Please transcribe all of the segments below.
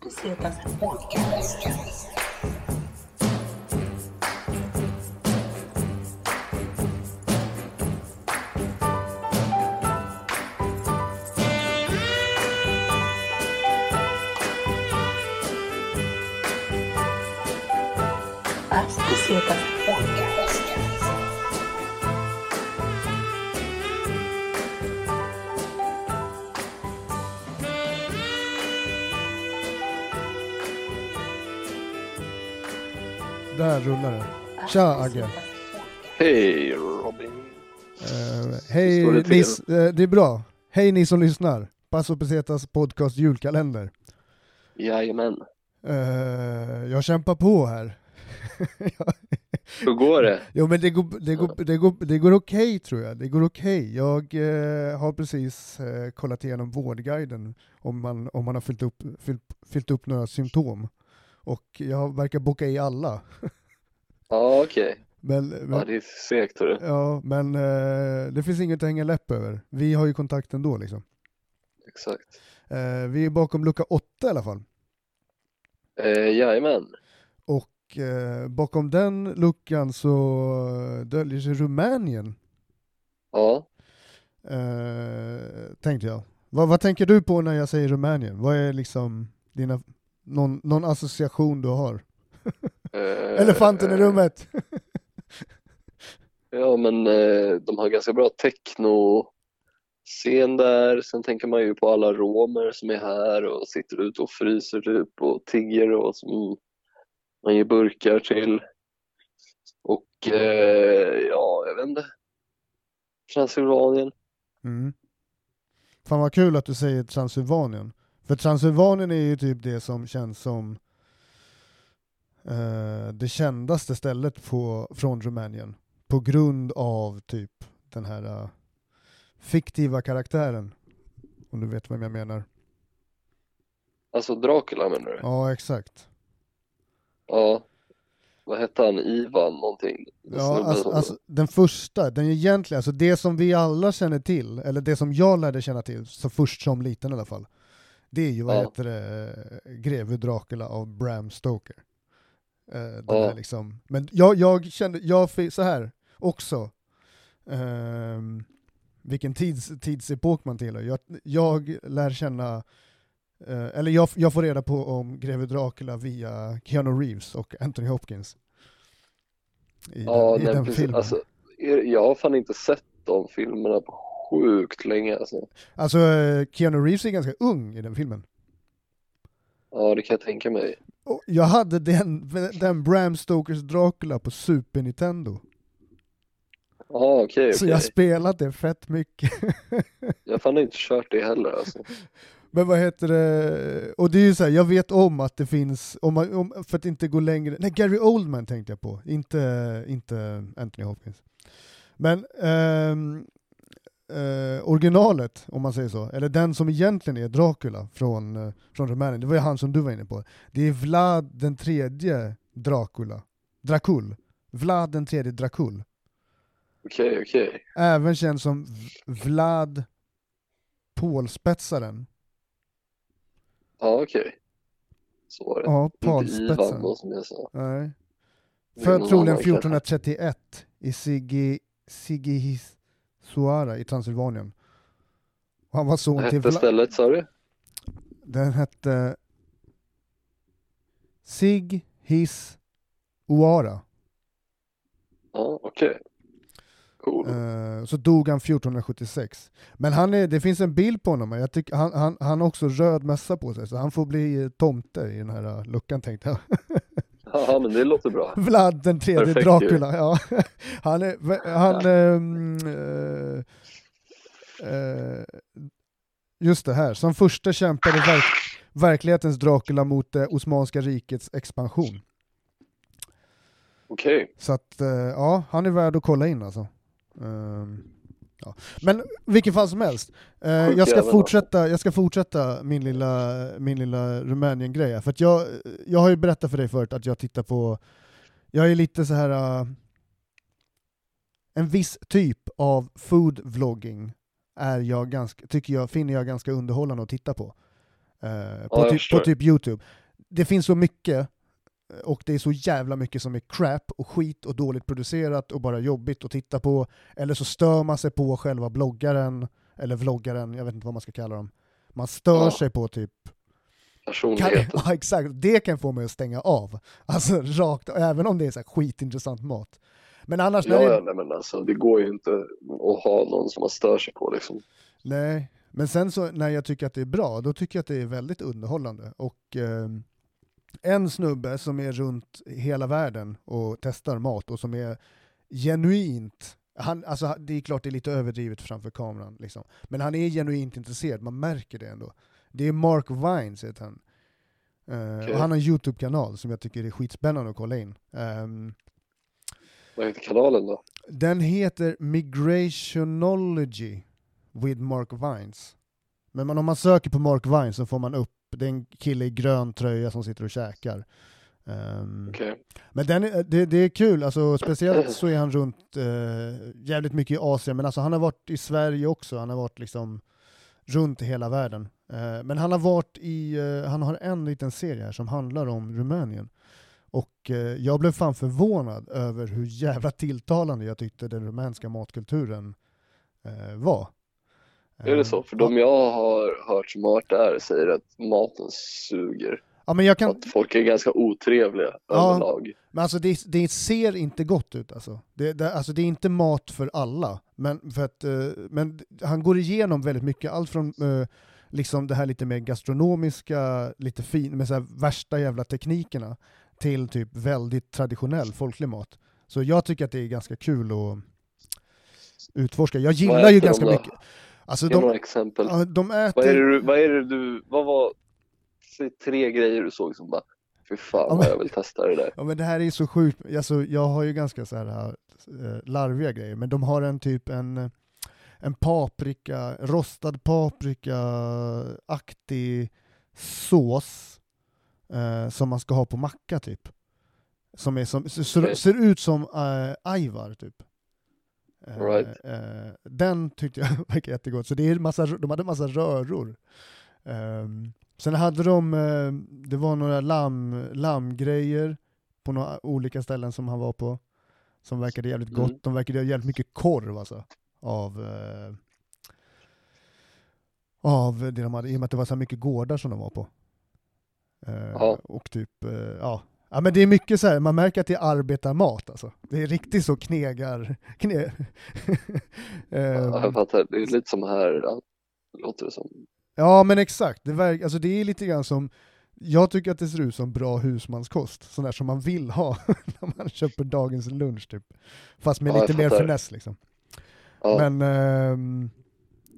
Du ser utan Där rullar det. Tja Agge. Hej Robin. Eh, hej, det ni, eh, det är bra. Hej ni som lyssnar. Passo Pesetas podcast julkalender. Jajamän. Eh, jag kämpar på här. Hur går det? jo men det går, det går, det går, det går okej tror jag. Det går okej. Jag eh, har precis eh, kollat igenom Vårdguiden om man, om man har fyllt upp, fyllt, fyllt upp några symptom. Och jag verkar bocka i alla. Ja okej. Men, men, Ja det är segt hörru. Ja, men eh, det finns inget att hänga läpp över. Vi har ju kontakt ändå liksom. Exakt. Eh, vi är bakom lucka åtta i alla fall. Eh, jajamän. Och eh, bakom den luckan så döljer sig Rumänien, Ja. eh, tänkte jag. Vad, vad tänker du på när jag säger Rumänien? Vad är liksom dina, någon, någon association du har? Eh, Elefanten i rummet! Ja men eh, de har ganska bra techno-scen där. Sen tänker man ju på alla romer som är här och sitter ute och fryser typ och tigger och som man ger burkar till. Och eh, ja, jag vet inte. Transylvanien. Mm. Fan vad kul att du säger Transylvanien. För Transylvanien är ju typ det som känns som eh, det kändaste stället på, från Rumänien. På grund av typ den här eh, fiktiva karaktären. Om du vet vem jag menar. Alltså Dracula menar du? Ja, exakt. Ja. Vad hette han? Ivan någonting? Ja, alltså, alltså, den första, den egentliga, alltså det som vi alla känner till, eller det som jag lärde känna till, så först som liten i alla fall, det är ju vad Ja. heter det, eh, Greve Dracula av Bram Stoker. Eh, den Ja. här liksom. Men jag, jag kände, jag fick så här också, ehm, vilken tids, tidsepok man tillhör. Jag, jag lär känna, eh, eller jag, jag får reda på om Greve Dracula via Keanu Reeves och Anthony Hopkins. I Ja, i nej, den precis. filmen. Alltså, jag har fan inte sett de filmerna på sjukt länge alltså. Alltså eh, Keanu Reeves är ganska ung i den filmen. Ja, det kan jag tänka mig. Och jag hade den, den Bram Stokers Dracula på Super Nintendo. Ja, okej, Så jag spelat det fett mycket. Jag har fan inte kört det heller alltså. Men vad heter det, och det är ju så här, jag vet om att det finns, om man, om, för att inte gå längre, nej Gary Oldman tänkte jag på, inte, inte Anthony Hopkins. Men ehm, eh, originalet, om man säger så, eller den som egentligen är Dracula från, eh, från Rumänien, det var ju han som du var inne på. Det är Vlad den tredje Dracula, Dracul. Vlad den tredje Dracul. Okej, okej. Även känd som Vlad Pålspetsaren. Ja, okej. Så var det. Ja, Inte Pålspetsaren. då som jag sa. Nej. Född troligen annan kanske. 1431 i Sigi, Sigihissuara i Transylvanien. Och han var son Vad till hette Vla- stället sa du? Den hette Sighis-Uara. Ja, okej. Cool. Eh, så dog han 1476. Men han är, det finns en bild på honom, jag tycker, han, han, han har också röd mössa på sig, så han får bli tomte i den här luckan tänkte jag. Ja, men det låter bra. Vlad den tredje Perfekt Dracula, ja. Han är, han, eh, eh, just det här, som första kämpade verk, verklighetens Dracula mot det Osmanska rikets expansion. Okej. Så att, eh, ja, han är värd att kolla in alltså. Ehm, ja. Men vilken fall som helst, eh, jag, ska fortsätta, jag ska fortsätta min lilla, min lilla Rumänien-grej. För jag, jag har ju berättat för dig förut att jag tittar på, jag är lite så här eh, en viss typ av food vlogging är jag ganska, tycker jag, finner jag ganska underhållande att titta på. Eh, på, Ja, typ, förstår. på typ YouTube. Det finns så mycket, och det är så jävla mycket som är crap och skit och dåligt producerat och bara jobbigt att titta på. Eller så stör man sig på själva bloggaren, eller vloggaren, jag vet inte vad man ska kalla dem. Man stör Ja. sig på typ kan, Personligheten. ja, exakt, det kan få mig att stänga av. Alltså rakt, även om det är så skitintressant mat. Men annars Ja, det, ja, nej, men alltså det går ju inte att ha någon som man stör sig på liksom. Nej, men sen så när jag tycker att det är bra, då tycker jag att det är väldigt underhållande. Och eh, en snubbe som är runt hela världen och testar mat och som är genuint, han, alltså det är klart det är lite överdrivet framför kameran, liksom. men han är genuint intresserad, man märker det ändå. Det är Mark Vines heter han. Eh, Okej. och han har en YouTube-kanal som jag tycker är skitspännande att kolla in. Ehm, Vad heter kanalen då? den heter Migrationology with Mark Vines. Men man, om man söker på Mark Vines så får man upp, det är en kille i grön tröja som sitter och käkar. Ehm, Okej. Men den det, det är kul, alltså, speciellt så är han runt eh, jävligt mycket i Asien, men alltså, han har varit i Sverige också, han har varit liksom runt i hela världen. Eh, men han har varit i, eh, han har en liten serie här som handlar om Rumänien. Och jag blev fan förvånad över hur jävla tilltalande jag tyckte den rumänska matkulturen var. Är det så? För de jag har hört som har varit där säger att maten suger. Ja, men jag kan, Att folk är ganska otrevliga Ja. överlag. Men alltså det, det ser inte gott ut alltså. Det, det, alltså. det är inte mat för alla. Men, för att, eh, men han går igenom väldigt mycket, allt från eh, liksom det här lite mer gastronomiska, lite fin, med så här värsta jävla teknikerna, till typ väldigt traditionell folklig mat. Så jag tycker att det är ganska kul att utforska. Jag gillar ju ganska mycket. Alltså Ge några de, exempel. ja, de Vad är, äter... det du, vad är det du, vad var, säg tre grejer du såg som bara, fy fan Ja, vad men- jag vill testa det där. Ja men det här är så sjukt, alltså, jag har ju ganska så här äh, larviga grejer, men de har en typ en, eh, en paprika, rostad paprika-aktig sås eh, som man ska ha på macka typ. Som är som, ser, ser ut som äh, ajvar typ. Eh, Right. eh, den tyckte jag verkar jättegott, så det är massa, de hade massa röror. Ehm, sen hade de, eh, det var några lamm, lammgrejer på några olika ställen som han var på, som verkade jävligt Mm. gott. De verkade ha jävligt mycket korv alltså, av, eh, av det de hade, i och med att det var så mycket gårdar som de var på. Eh. Och typ, eh, ja. Ja men det är mycket så här, man märker att det är arbetarmat alltså. Det är riktigt så knegar, kne, Ja, Ehm, jag fattar, det är lite som här, ja, låter det som. Ja men exakt, det, verk, alltså det är lite grann som, jag tycker att det ser ut som bra husmanskost, sån där som man vill ha när man köper dagens lunch typ. Fast med Ja, lite mer finess liksom. Ja, Men ehm,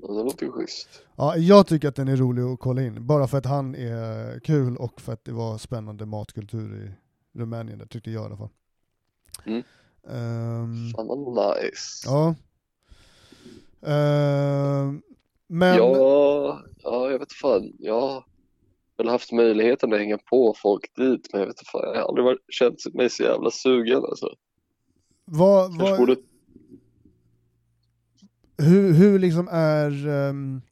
ja, det låter ju schysst. ja, jag tycker att den är rolig att kolla in, bara för att han är kul och för att det var spännande matkultur i Rumänien, det tyckte jag i alla fall. Mm. Ehm, Fan vad nice. ja. Ehm, men... Ja, ja, jag vet fan. Jag har väl haft möjligheten att hänga på folk dit, men jag vet inte fan, jag har aldrig varit, känt mig så jävla sugen alltså. Vad, vad, borde, hur, hur liksom är ehm,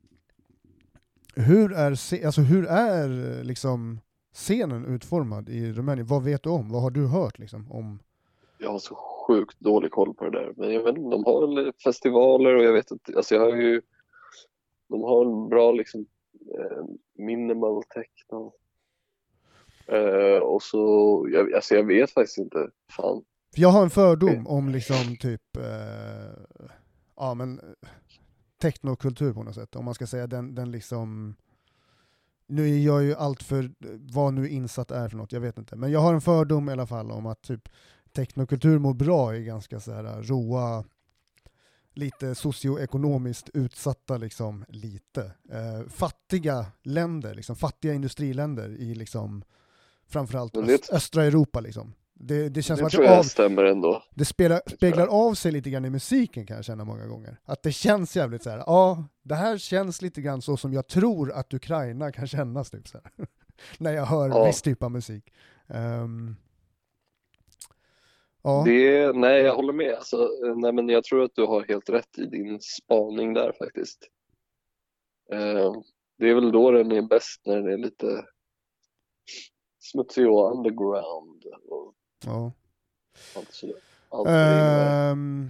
hur är, se- alltså hur är liksom scenen utformad i Rumänien? Vad vet du om? Vad har du hört liksom om? jag har så sjukt dålig koll på det där, men jag vet inte, de har väl festivaler och jag vet inte, alltså jag har ju, de har en bra liksom eh, minimal techno. Eh, och så, jag, alltså jag vet faktiskt inte, fan. Jag har en fördom om liksom typ, eh, ja men eh, technokultur på något sätt, om man ska säga den, den liksom nu är jag ju allt för vad nu insatt är för något, jag vet inte. Men jag har en fördom i alla fall om att typ technokultur mår bra i ganska så här roa, lite socioekonomiskt utsatta, liksom, lite, eh, fattiga länder, liksom, fattiga industriländer i liksom, framförallt öst, östra Europa. Liksom. Det, det känns som Det att tror det, jag av, stämmer ändå. det spelar, speglar jag. av sig lite grann i musiken kan jag känna många gånger. Att det känns jävligt så här. ja, det här känns lite grann så som jag tror att Ukraina kan kännas typ så här. När jag hör Ja. viss typ av musik. Ehm, ja, Det, nej, jag håller med. Alltså, eh, nej, men jag tror att du har helt rätt i din spaning där faktiskt. Eh, det är väl då den är bäst när den är lite smutsig och underground och Ja. innebär. Ehm,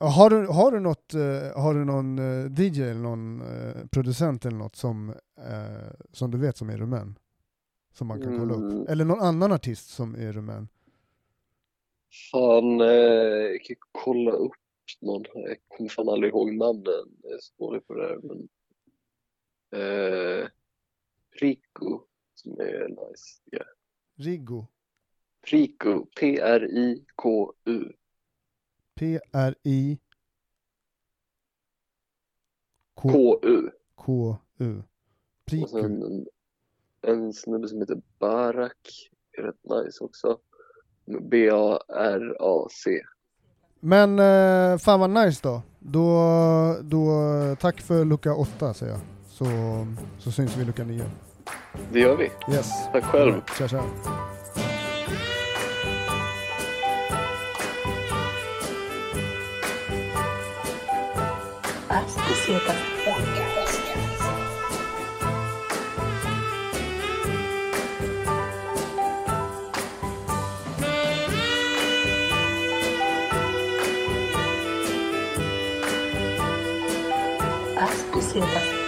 har, du, har du något, eh, har du någon eh, DJ eller någon eh, producent eller något som, som du vet som är rumän? Som man kan kolla Mm. upp? Eller någon annan artist som är rumän? Fan, jag kan kolla upp någon. Jag kommer fan aldrig ihåg namnen. Jag är så dålig på det här. Men, eh, Rico, som är nice. Yeah. Riggo? Rico, P-R-I-K-U. P-R-I K- K-U. K-U. Och Priku. sen en, en snubbe som heter Barak. Är rätt nice också. B-A-R-A-C. Men eh, fan vad nice då. Då, då. Tack för lucka 8 säger jag. Så, så syns vi lucka 9. Det gör vi. Yes. Tack själv. Tja tja. técnica. As piscinas.